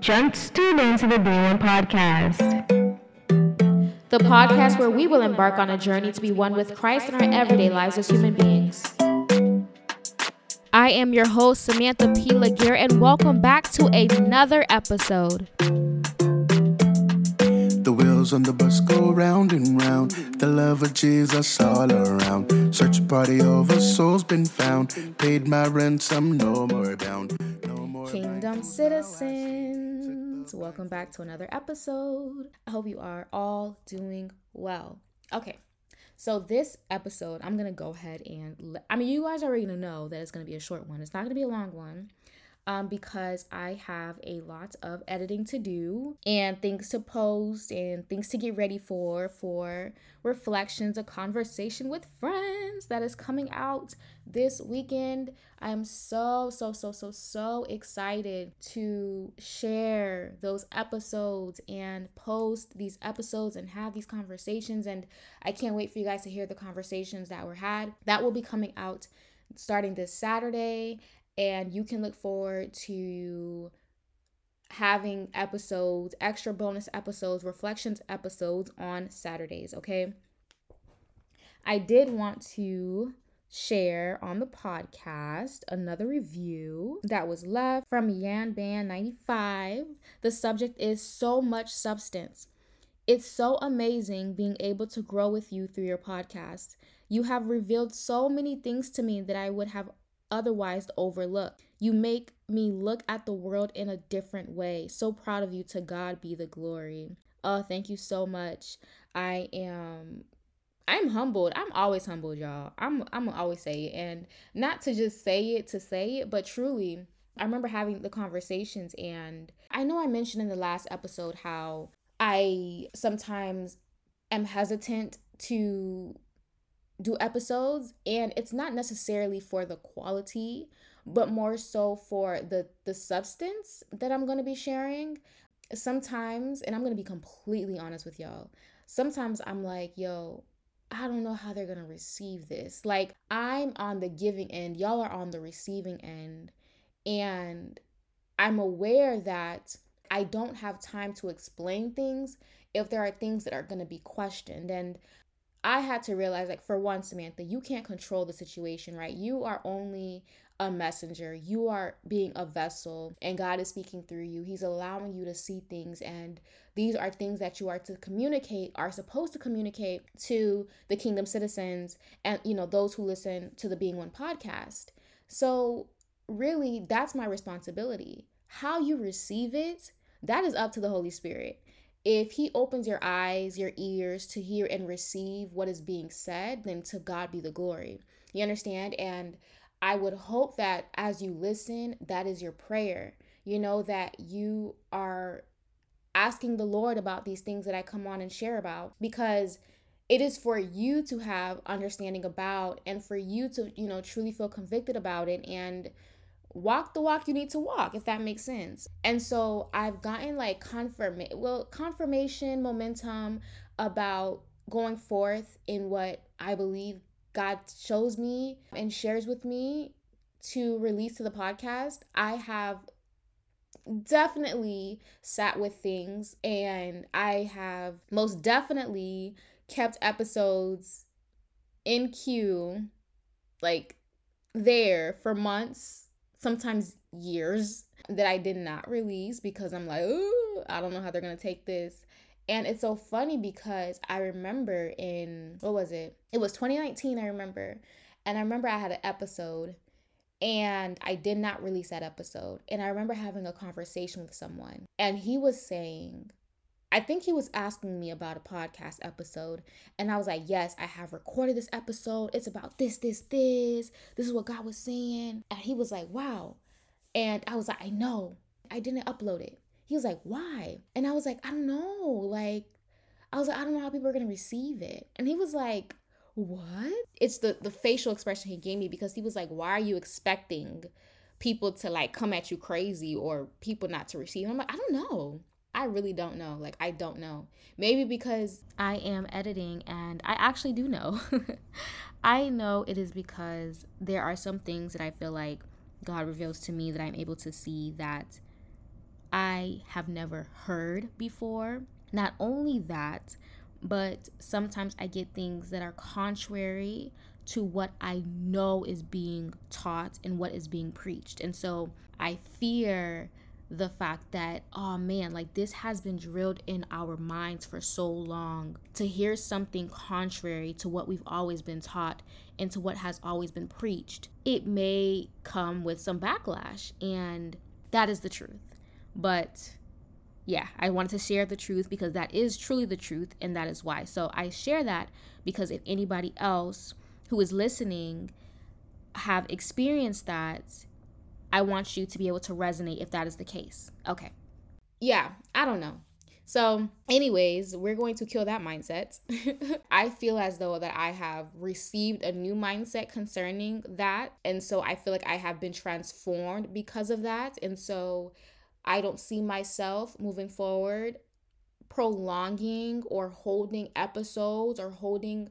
Just tune into the Being One Podcast. The podcast where we will embark on a journey to be one with Christ in our everyday lives as human beings. I am your host, Samantha P. Laguerre, and welcome back to another episode. The wheels on the bus go round and round. The love of Jesus all around. Search party over, souls been found. Paid my ransom, no more bound. Kingdom citizens, welcome back to another episode. I hope you are all doing well. Okay, so this episode, I'm gonna go ahead and I mean, you guys already know that it's gonna be a short one. It's not gonna be a long one. Um, because I have a lot of editing to do and things to post and things to get ready for for reflections, a conversation with friends that is coming out this weekend. I am so so so so so excited to share those episodes and post these episodes and have these conversations and I can't wait for you guys to hear the conversations that were had. That will be coming out starting this Saturday and you can look forward to having episodes, extra bonus episodes, reflections episodes on Saturdays, okay? I did want to share on the podcast another review that was left from Yan Band 95. The subject is so much substance. It's so amazing being able to grow with you through your podcast. You have revealed so many things to me that I would have otherwise overlooked. You make me look at the world in a different way. So proud of you. To God be the glory. Oh, thank you so much. I am I'm humbled. I'm always humbled, y'all. I'm I'm always say it. And not to just say it to say it, but truly, I remember having the conversations and I know I mentioned in the last episode how I sometimes am hesitant to do episodes and it's not necessarily for the quality but more so for the the substance that I'm going to be sharing. Sometimes and I'm going to be completely honest with y'all sometimes I'm like yo I don't know how they're going to receive this. Like I'm on the giving end y'all are on the receiving end and I'm aware that I don't have time to explain things if there are things that are going to be questioned. And I had to realize, like, for one, Samantha, you can't control the situation, right? You are only a messenger. You are being a vessel, and God is speaking through you. He's allowing you to see things, and these are things that you are to communicate, are supposed to communicate to the kingdom citizens and, you know, those who listen to the Being One podcast. So, really, that's my responsibility. How you receive it, that is up to the Holy Spirit if he opens your eyes, your ears to hear and receive what is being said, then to God be the glory. You understand? And I would hope that as you listen, that is your prayer. You know, that you are asking the Lord about these things that I come on and share about because it is for you to have understanding about and for you to, you know, truly feel convicted about it and walk the walk you need to walk if that makes sense. And so i've gotten like confirm well confirmation momentum about going forth in what i believe god shows me and shares with me to release to the podcast. I have definitely sat with things and i have most definitely kept episodes in queue like there for months sometimes years that I did not release because I'm like, oh, I don't know how they're gonna take this. And it's so funny because I remember in what was it? It was 2019, I remember. And I remember I had an episode and I did not release that episode. And I remember having a conversation with someone, and he was saying, I think he was asking me about a podcast episode, and I was like, Yes, I have recorded this episode. It's about this, this, this. This is what God was saying. And he was like, Wow. And I was like, I know. I didn't upload it. He was like, Why? And I was like, I don't know. Like, I was like, I don't know how people are going to receive it. And he was like, What? It's the, the facial expression he gave me because he was like, Why are you expecting people to like come at you crazy or people not to receive? I'm like, I don't know. I really don't know. Like, I don't know. Maybe because I am editing and I actually do know. I know it is because there are some things that I feel like God reveals to me that I'm able to see that I have never heard before. Not only that, but sometimes I get things that are contrary to what I know is being taught and what is being preached. And so I fear the fact that, oh man, like this has been drilled in our minds for so long. To hear something contrary to what we've always been taught and to what has always been preached, it may come with some backlash. And that is the truth. But yeah, I wanted to share the truth because that is truly the truth, and that is why. So I share that because if anybody else who is listening have experienced that, I want you to be able to resonate if that is the case. Okay. Yeah, I don't know. So, anyways, we're going to kill that mindset. I feel as though that I have received a new mindset concerning that, and so I feel like I have been transformed because of that. And so I don't see myself moving forward prolonging or holding episodes or holding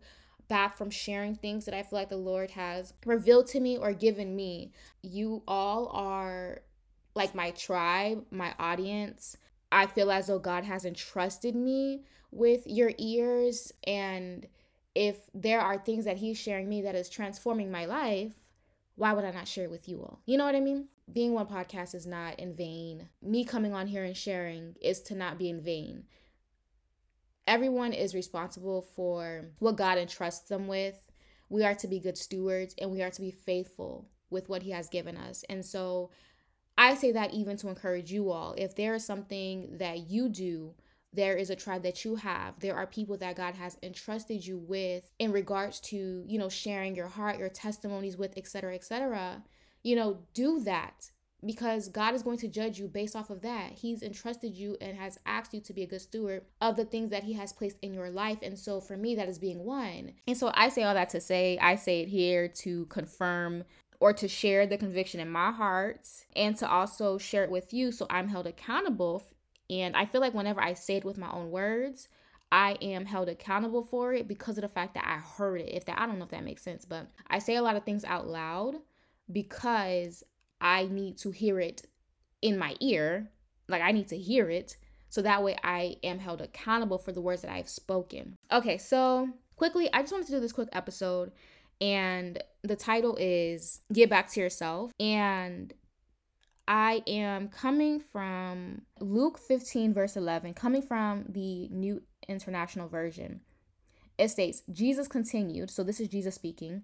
back from sharing things that I feel like the Lord has revealed to me or given me. You all are like my tribe, my audience. I feel as though God has entrusted me with your ears. And if there are things that He's sharing me that is transforming my life, why would I not share it with you all? You know what I mean? Being one podcast is not in vain. Me coming on here and sharing is to not be in vain everyone is responsible for what God entrusts them with. We are to be good stewards and we are to be faithful with what He has given us. And so I say that even to encourage you all. If there is something that you do, there is a tribe that you have. There are people that God has entrusted you with in regards to, you know, sharing your heart, your testimonies with, etc., etc. You know, do that because God is going to judge you based off of that. He's entrusted you and has asked you to be a good steward of the things that He has placed in your life. And so for me, that is being one. And so I say all that to say, I say it here to confirm or to share the conviction in my heart and to also share it with you so I'm held accountable. And I feel like whenever I say it with my own words, I am held accountable for it because of the fact that I heard it. If that I don't know if that makes sense, but I say a lot of things out loud because I need to hear it in my ear. Like I need to hear it. So that way I am held accountable for the words that I've spoken. Okay, so quickly, I just wanted to do this quick episode. And the title is Get Back to Yourself. And I am coming from Luke 15, verse 11, coming from the New International Version. It states, Jesus continued, so this is Jesus speaking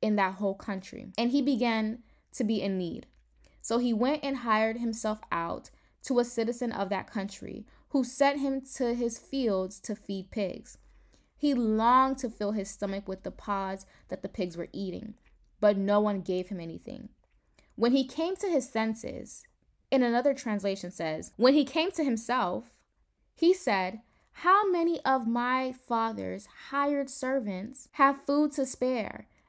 in that whole country. And he began to be in need. So he went and hired himself out to a citizen of that country who sent him to his fields to feed pigs. He longed to fill his stomach with the pods that the pigs were eating, but no one gave him anything. When he came to his senses, in another translation says, when he came to himself, he said, How many of my father's hired servants have food to spare?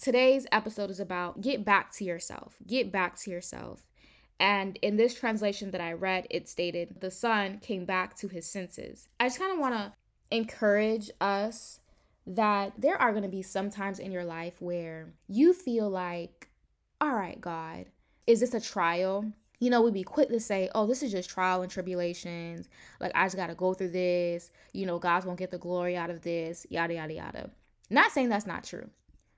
today's episode is about get back to yourself. Get back to yourself. And in this translation that I read, it stated the son came back to his senses. I just kind of want to encourage us that there are going to be some times in your life where you feel like, all right, God, is this a trial? You know, we'd be quick to say, oh, this is just trial and tribulations. Like, I just got to go through this. You know, God's going to get the glory out of this, yada, yada, yada. Not saying that's not true.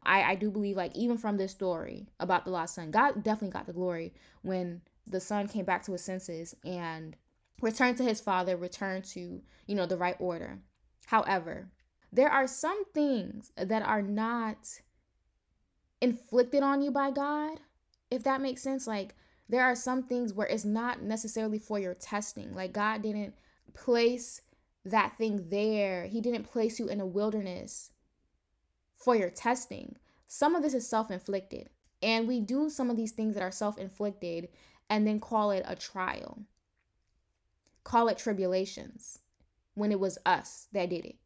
I, I do believe, like, even from this story about the lost son, God definitely got the glory when the son came back to his senses and returned to his father, returned to, you know, the right order. However, there are some things that are not inflicted on you by God, if that makes sense. Like, there are some things where it's not necessarily for your testing. Like, God didn't place that thing there, He didn't place you in a wilderness for your testing. Some of this is self inflicted. And we do some of these things that are self inflicted and then call it a trial, call it tribulations when it was us that did it.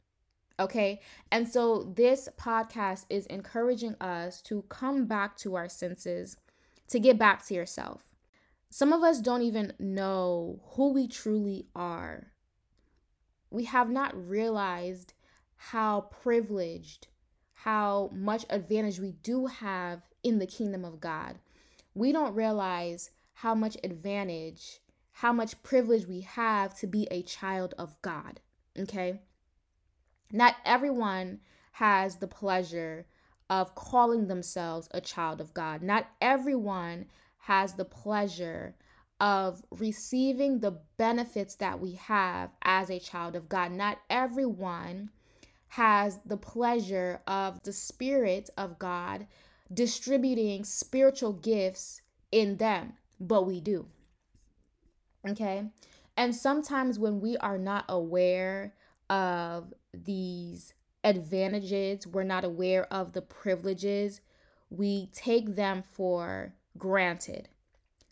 Okay. And so this podcast is encouraging us to come back to our senses, to get back to yourself. Some of us don't even know who we truly are. We have not realized how privileged, how much advantage we do have in the kingdom of God. We don't realize how much advantage, how much privilege we have to be a child of God. Okay. Not everyone has the pleasure of calling themselves a child of God. Not everyone has the pleasure of receiving the benefits that we have as a child of God. Not everyone has the pleasure of the Spirit of God distributing spiritual gifts in them, but we do. Okay. And sometimes when we are not aware of these advantages, we're not aware of the privileges, we take them for granted.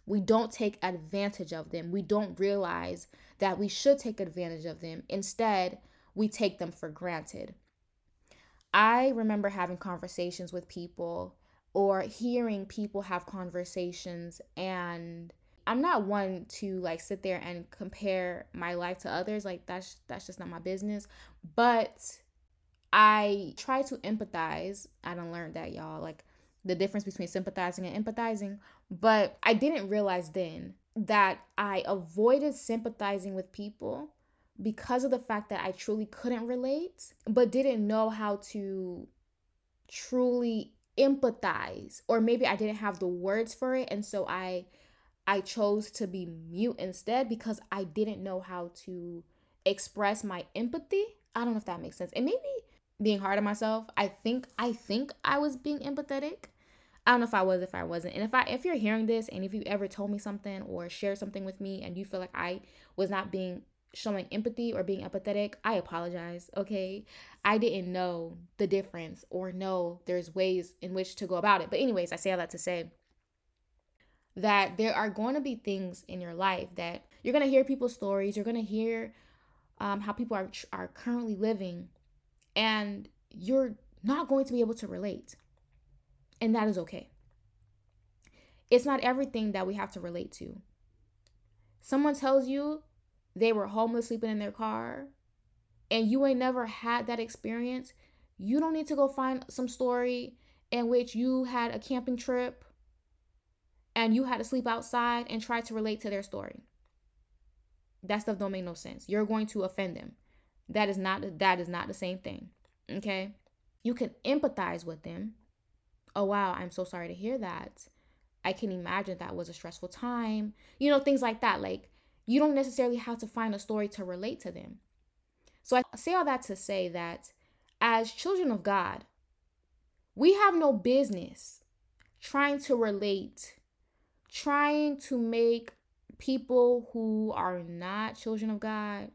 We don't take advantage of them. We don't realize that we should take advantage of them. Instead, we take them for granted. I remember having conversations with people or hearing people have conversations and I'm not one to like sit there and compare my life to others. Like that's that's just not my business. But I try to empathize. I don't learn that y'all like the difference between sympathizing and empathizing. But I didn't realize then that I avoided sympathizing with people because of the fact that I truly couldn't relate, but didn't know how to truly empathize or maybe I didn't have the words for it and so I I chose to be mute instead because I didn't know how to express my empathy. I don't know if that makes sense. And maybe being hard on myself, I think I think I was being empathetic. I don't know if I was, if I wasn't. And if I if you're hearing this and if you ever told me something or shared something with me and you feel like I was not being showing empathy or being empathetic, I apologize, okay? I didn't know the difference or know there's ways in which to go about it. But anyways, I say all that to say that there are going to be things in your life that you're going to hear people's stories, you're going to hear um, how people are, are currently living, and you're not going to be able to relate. And that is okay. It's not everything that we have to relate to. Someone tells you they were homeless sleeping in their car, and you ain't never had that experience. You don't need to go find some story in which you had a camping trip and you had to sleep outside and try to relate to their story. That stuff don't make no sense. You're going to offend them. That is not that is not the same thing. Okay? You can empathize with them. Oh wow, I'm so sorry to hear that. I can imagine that was a stressful time. You know, things like that. Like you don't necessarily have to find a story to relate to them. So I say all that to say that as children of God, we have no business trying to relate trying to make people who are not children of God,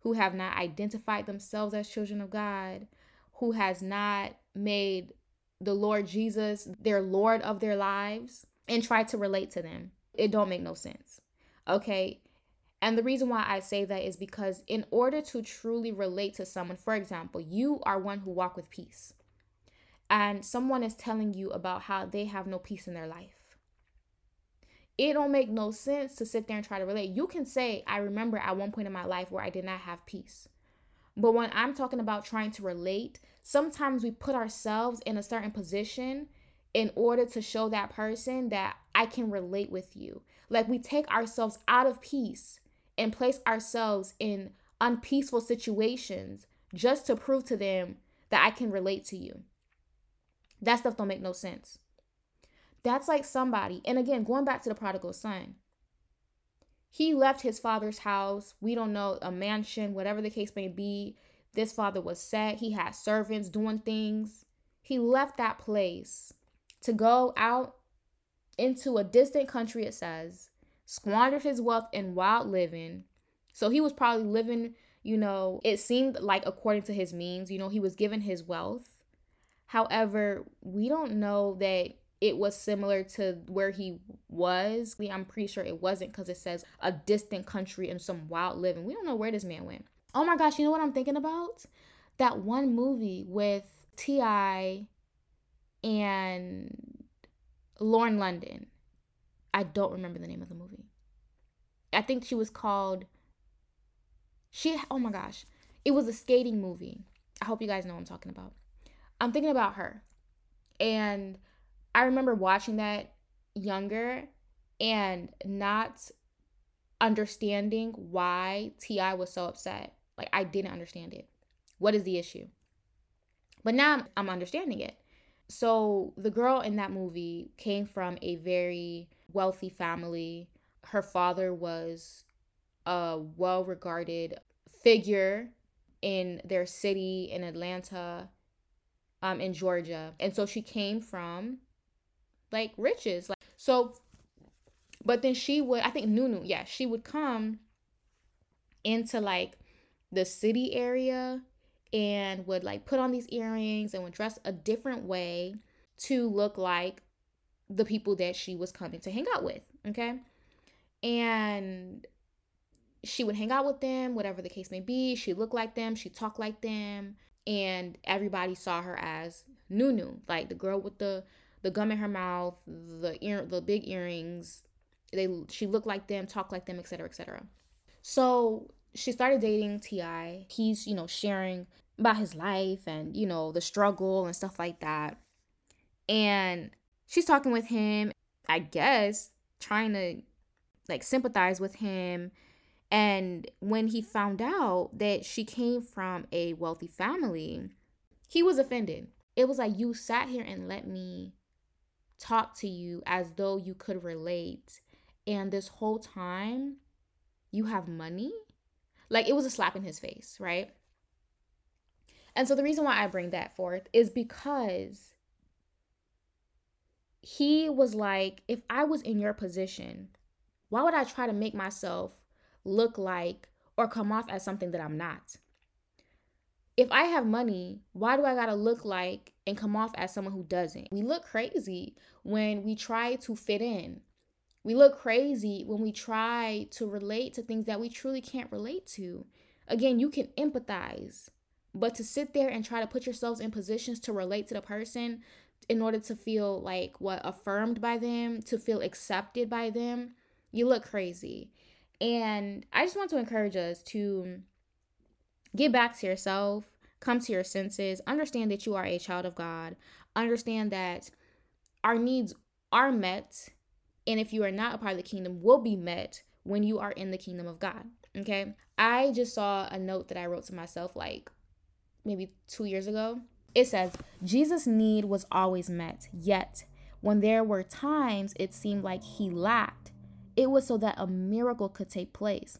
who have not identified themselves as children of God, who has not made the Lord Jesus their Lord of their lives and try to relate to them. It don't make no sense. Okay? And the reason why I say that is because in order to truly relate to someone, for example, you are one who walk with peace. And someone is telling you about how they have no peace in their life it don't make no sense to sit there and try to relate. You can say, I remember at one point in my life where I did not have peace. But when I'm talking about trying to relate, sometimes we put ourselves in a certain position in order to show that person that I can relate with you. Like we take ourselves out of peace and place ourselves in unpeaceful situations just to prove to them that I can relate to you. That stuff don't make no sense. That's like somebody, and again, going back to the prodigal son, he left his father's house. We don't know, a mansion, whatever the case may be. This father was set. He had servants doing things. He left that place to go out into a distant country, it says, squandered his wealth in wild living. So he was probably living, you know, it seemed like according to his means, you know, he was given his wealth. However, we don't know that it was similar to where he was. I'm pretty sure it wasn't because it says a distant country and some wild living. We don't know where this man went. Oh my gosh, you know what I'm thinking about? That one movie with T.I. and Lauren London. I don't remember the name of the movie. I think she was called she oh my gosh. It was a skating movie. I hope you guys know what I'm talking about. I'm thinking about her. And I remember watching that younger and not understanding why T.I. was so upset. Like, I didn't understand it. What is the issue? But now I'm, understanding it. So, the girl in that movie came from a very wealthy family. Her father was a well regarded figure in their city in Atlanta, um, in Georgia. And so she came from like riches. Like so but then she would I think New-New, yeah, she would come into like the city area and would like put on these earrings and would dress a different way to look like the people that she was coming to hang out with, okay? And she would hang out with them, whatever the case may be. She looked like them, she talked like them, and everybody saw her as New-New, like the girl with the the gum in her mouth, the ear, the big earrings. They she looked like them, talked like them, etc., etc. So she started dating T.I. He's you know sharing about his life and you know the struggle and stuff like that. And she's talking with him, I guess, trying to like sympathize with him. And when he found out that she came from a wealthy family, he was offended. It was like, You sat here and let me talk to you as though you could relate. And this whole time, you have money? Like it was a slap in his face, right? And so the reason why I bring that forth is because he was like, if I was in your position, why would I try to make myself look like or come off as something that I'm not? if I have money, why do I gotta look like and come off as someone who doesn't? We look crazy when we try to fit in. We look crazy when we try to relate to things that we truly can't relate to. Again, you can empathize, but to sit there and try to put yourselves in positions to relate to the person in order to feel like what affirmed by them, to feel accepted by them, you look crazy. And I just want to encourage us to Get back to yourself, come to your senses, understand that you are a child of God, understand that our needs are met, and if you are not a part of the kingdom, will be met when you are in the kingdom of God. Okay. I just saw a note that I wrote to myself like maybe two years ago. It says, Jesus' need was always met, yet when there were times it seemed like he lacked, it was so that a miracle could take place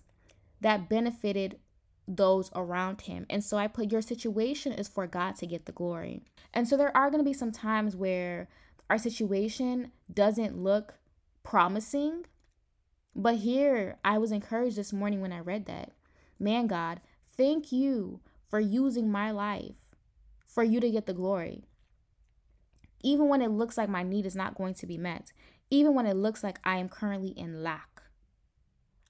that benefited those around him. And so I put your situation is for God to get the glory. And so there are going to be some times where our situation doesn't look promising. But here, I was encouraged this morning when I read that. Man, God, thank you for using my life for you to get the glory. Even when it looks like my need is not going to be met, even when it looks like I am currently in lack.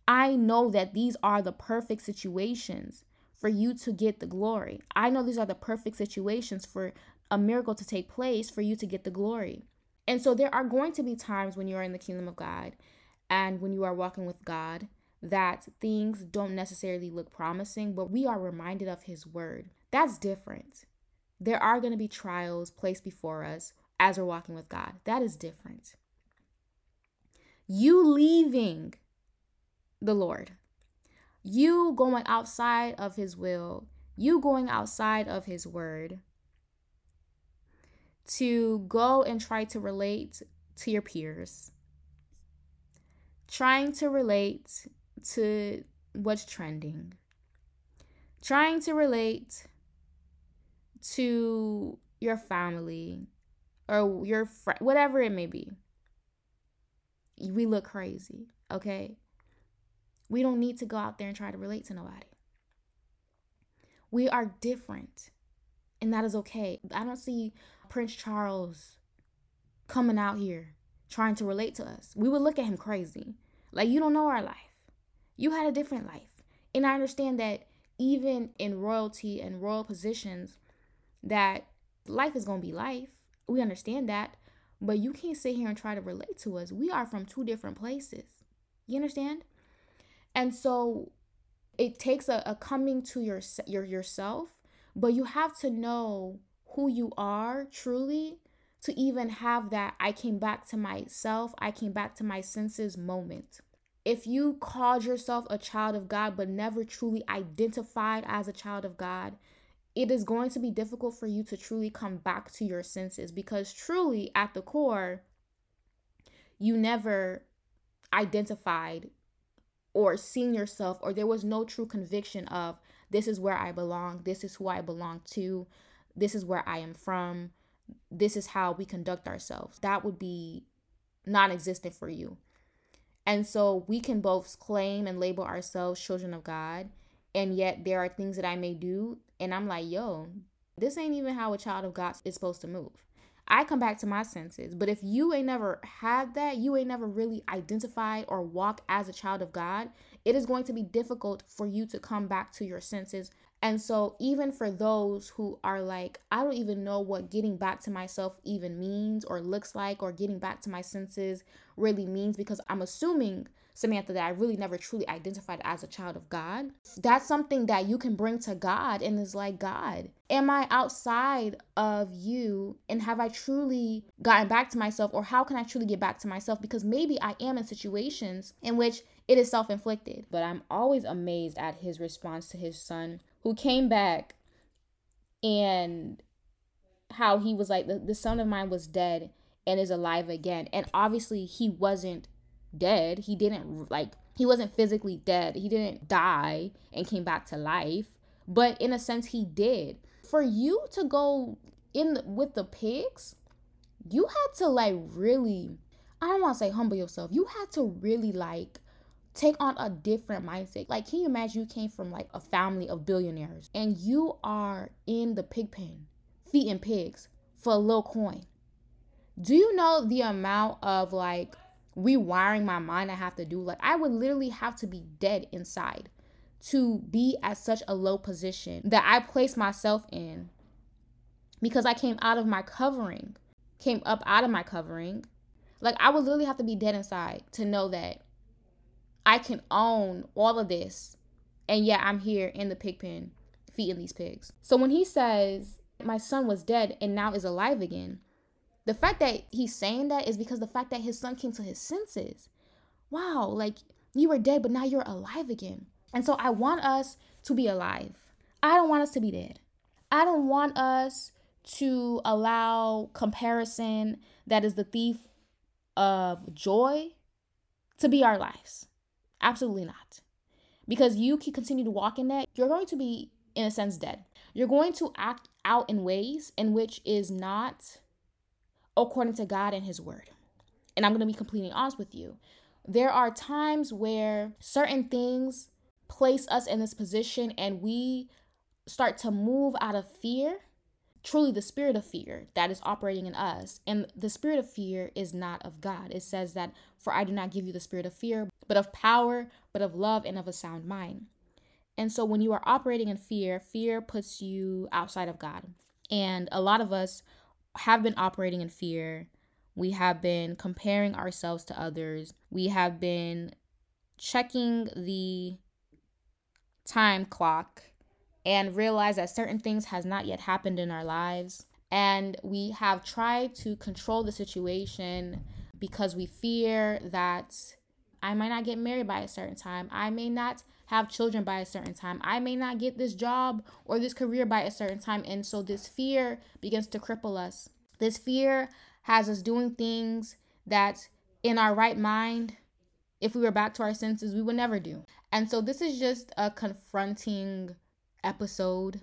I know that these are the perfect situations for you to get the glory. I know these are the perfect situations for a miracle to take place for you to get the glory. And so there are going to be times when you are in the kingdom of God and when you are walking with God that things don't necessarily look promising, but we are reminded of His word. That's different. There are going to be trials placed before us as we're walking with God. That is different. You leaving the Lord, you going outside of His will, you going outside of His word to go and try to relate to your peers, trying to relate to what's trending, trying to relate to your family or your friend, whatever it may be. We look crazy, okay? We don't need to go out there and try to relate to nobody. We are different, and that is okay. I don't see Prince Charles coming out here trying to relate to us. We would look at him crazy. Like, you don't know our life. You had a different life. And I understand that even in royalty and royal positions, that life is going to be life. We understand that. But you can't sit here and try to relate to us. We are from two different places. You understand? And so it takes a, a coming to your, your yourself, but you have to know who you are truly to even have that I came back to myself, I came back to my senses moment. If you called yourself a child of God but never truly identified as a child of God, it is going to be difficult for you to truly come back to your senses because truly at the core you never identified or seen yourself or there was no true conviction of this is where I belong, this is who I belong to, this is where I am from, this is how we conduct ourselves. That would be non existent for you. And so we can both claim and label ourselves children of God, and yet there are things that I may do, and I'm like, yo, this ain't even how a child of God is supposed to move. I come back to my senses. But if you ain't never had that, you ain't never really identified or walk as a child of God, it is going to be difficult for you to come back to your senses and so, even for those who are like, I don't even know what getting back to myself even means or looks like, or getting back to my senses really means, because I'm assuming, Samantha, that I really never truly identified as a child of God. That's something that you can bring to God and is like, God, am I outside of you? And have I truly gotten back to myself? Or how can I truly get back to myself? Because maybe I am in situations in which it is self inflicted. But I'm always amazed at his response to his son who came back and how he was like the, the son of mine was dead and is alive again and obviously he wasn't dead. He didn't like he wasn't physically dead. He didn't die and came back to life. But in a sense he did. For you to go in the, with the pigs you had to like really i don't want to say humble yourself. You had to really like take on a different mindset. Like, can you imagine you came from like a family of billionaires and you are in the pig pen feeding pigs for a little coin? Do you know the amount of like rewiring my mind I have to do? Like, I would literally have to be dead inside to be at such a low position that I placed myself in because I came out of my covering, came up out of my covering. Like, I would literally have to be dead inside to know that I can own all of this, and yet I'm here in the pig pen feeding these pigs. So when he says, My son was dead and now is alive again, the fact that he's saying that is because the fact that his son came to his senses. Wow, like you were dead, but now you're alive again. And so I want us to be alive. I don't want us to be dead. I don't want us to allow comparison that is the thief of joy to be our lives. Absolutely not. Because you can continue to walk in that, you're going to be, in a sense, dead. You're going to act out in ways in which is not according to God and His Word. And I'm going to be completely honest with you. There are times where certain things place us in this position and we start to move out of fear truly the spirit of fear that is operating in us. And the spirit of fear is not of God. It says that, For I do not give you the spirit of fear, but of power, but of love, and of a sound mind. And so when you are operating in fear, fear puts you outside of God. And a lot of us have been operating in fear. We have been comparing ourselves to others. We have been checking the time clock and realize that certain things has not yet happened in our lives and we have tried to control the situation because we fear that I might not get married by a certain time. I may not have children by a certain time. I may not get this job or this career by a certain time. And so this fear begins to cripple us. This fear has us doing things that in our right mind, if we were back to our senses, we would never do. And so this is just a confronting episode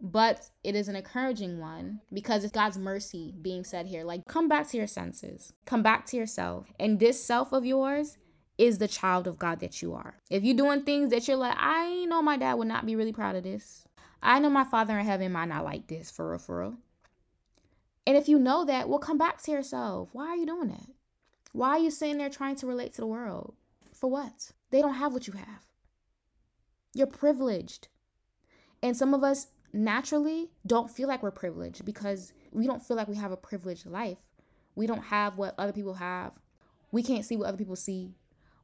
but it is an encouraging one because it's God's mercy being said here. Like, come back to your senses, come back to yourself. And this self of yours is the child of God that you are. If you're doing things that you're like, I know my dad would not be really proud of this. I know my father in heaven might not like this for real, for real. And if you know that, well, come back to yourself. Why are you doing that? Why are you sitting there trying to relate to the world? For what? They don't have what you have. You're privileged. And some of us naturally don't feel like we're privileged because we don't feel like we have a privileged life. We don't have what other people have. We can't see what other people see.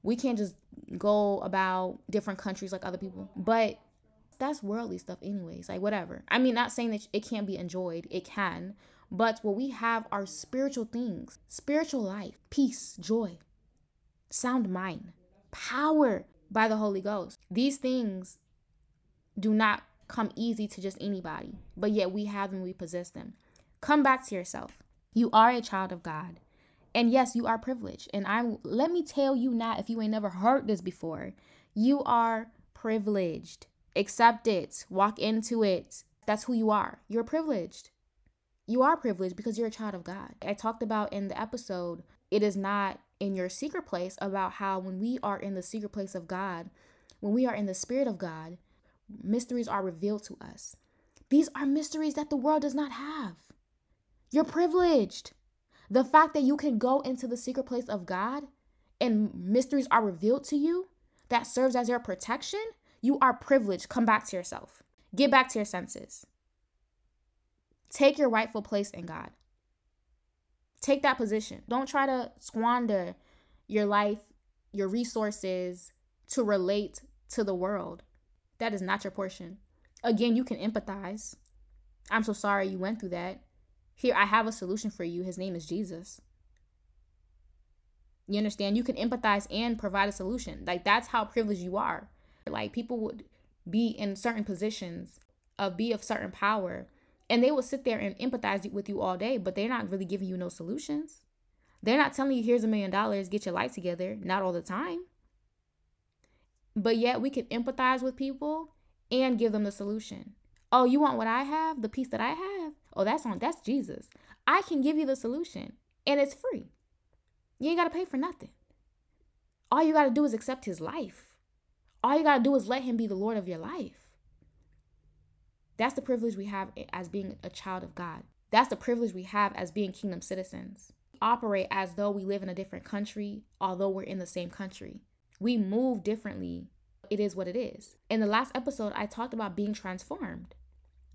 We can't just go about different countries like other people. But that's worldly stuff, anyways. Like, whatever. I mean, not saying that it can't be enjoyed, it can. But what we have are spiritual things spiritual life, peace, joy, sound mind, power by the Holy Ghost. These things do not come easy to just anybody, but yet we have them, we possess them. Come back to yourself. You are a child of God. And yes, you are privileged. And I'm let me tell you now, if you ain't never heard this before, you are privileged. Accept it. Walk into it. That's who you are. You're privileged. You are privileged because you're a child of God. I talked about in the episode, it is not in your secret place about how when we are in the secret place of God, when we are in the spirit of God, mysteries are revealed to us. These are mysteries that the world does not have. You're privileged. The fact that you can go into the secret place of God and mysteries are revealed to you that serves as your protection, you are privileged. Come back to yourself. Get back to your senses. Take your rightful place in God. Take that position. Don't try to squander your life, your resources to relate to the world. That is not your portion. Again, you can empathize. I'm so sorry you went through that. Here, I have a solution for you. His name is Jesus. You understand? You can empathize and provide a solution. Like, that's how privileged you are. Like, people would be in certain positions of be of certain power and they will sit there and empathize with you all day, but they're not really giving you no solutions. They're not telling you, here's a million dollars, get your life together. Not all the time. But yet we can empathize with people and give them the solution. Oh, you want what I have? The peace that I have? Oh, that's on that's Jesus. I can give you the solution and it's free. You ain't got to pay for nothing. All you got to do is accept his life. All you got to do is let him be the Lord of your life. That's the privilege we have as being a child of God. That's the privilege we have as being kingdom citizens. Operate as though we live in a different country, although we're in the same country. We move differently. It is what it is. In the last episode, I talked about being transformed.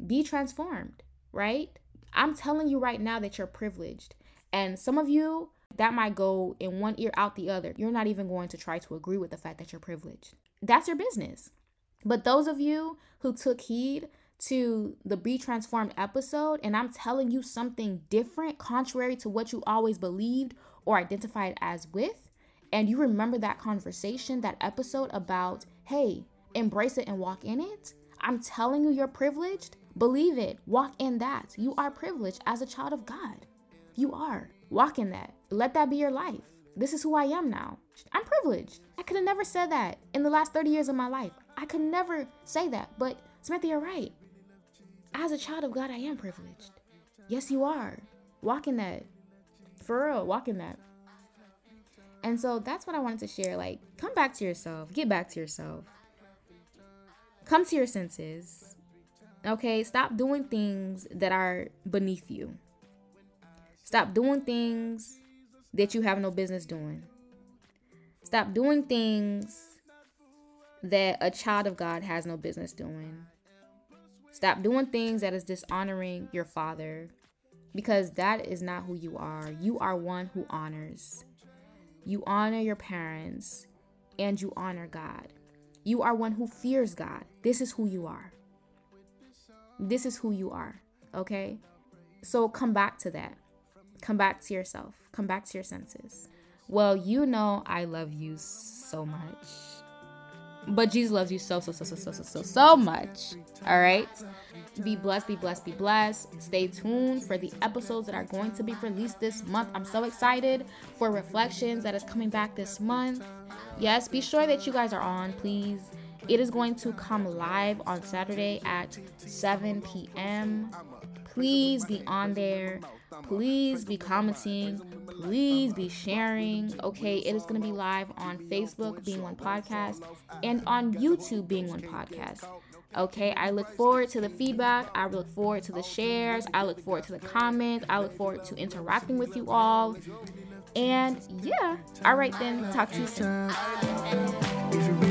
Be transformed, right? I'm telling you right now that you're privileged. And some of you, that might go in one ear out the other. You're not even going to try to agree with the fact that you're privileged. That's your business. But those of you who took heed to the Be Transformed episode, and I'm telling you something different, contrary to what you always believed or identified as with, and you remember that conversation, that episode about, hey, embrace it and walk in it, I'm telling you, you're privileged. Believe it. Walk in that. You are privileged as a child of God. You are. Walk in that. Let that be your life. This is who I am now. I'm privileged. I could have never said that in the last 30 years of my life. I could never say that. But Samantha, you're right. As a child of God, I am privileged. Yes, you are. Walk in that. For real, walk in that. And so that's what I wanted to share. Like, come back to yourself, get back to yourself, come to your senses. Okay, stop doing things that are beneath you. Stop doing things that you have no business doing. Stop doing things that a child of God has no business doing. Stop doing things that is dishonoring your father because that is not who you are. You are one who honors. You honor your parents and you honor God. You are one who fears God. This is who you are. This is who you are. Okay? So come back to that. Come back to yourself. Come back to your senses. Well, you know I love you so much. But Jesus loves you so, so, so, so, so, so, so, so much. All right? Be blessed, be blessed, be blessed. Stay tuned for the episodes that are going to be released this month. I'm so excited for Reflections that is coming back this month. Yes, be sure that you guys are on, please. It is going to come live on Saturday at 7 p.m. Please be on there. Please be commenting. Please be sharing. Okay, it is going to be live on Facebook, Being One Podcast, and on YouTube, Being One Podcast. Okay, I look forward to the feedback. I look forward to the shares. I look forward to the comments. I look forward to interacting with you all. And yeah, all right then. Talk to you soon.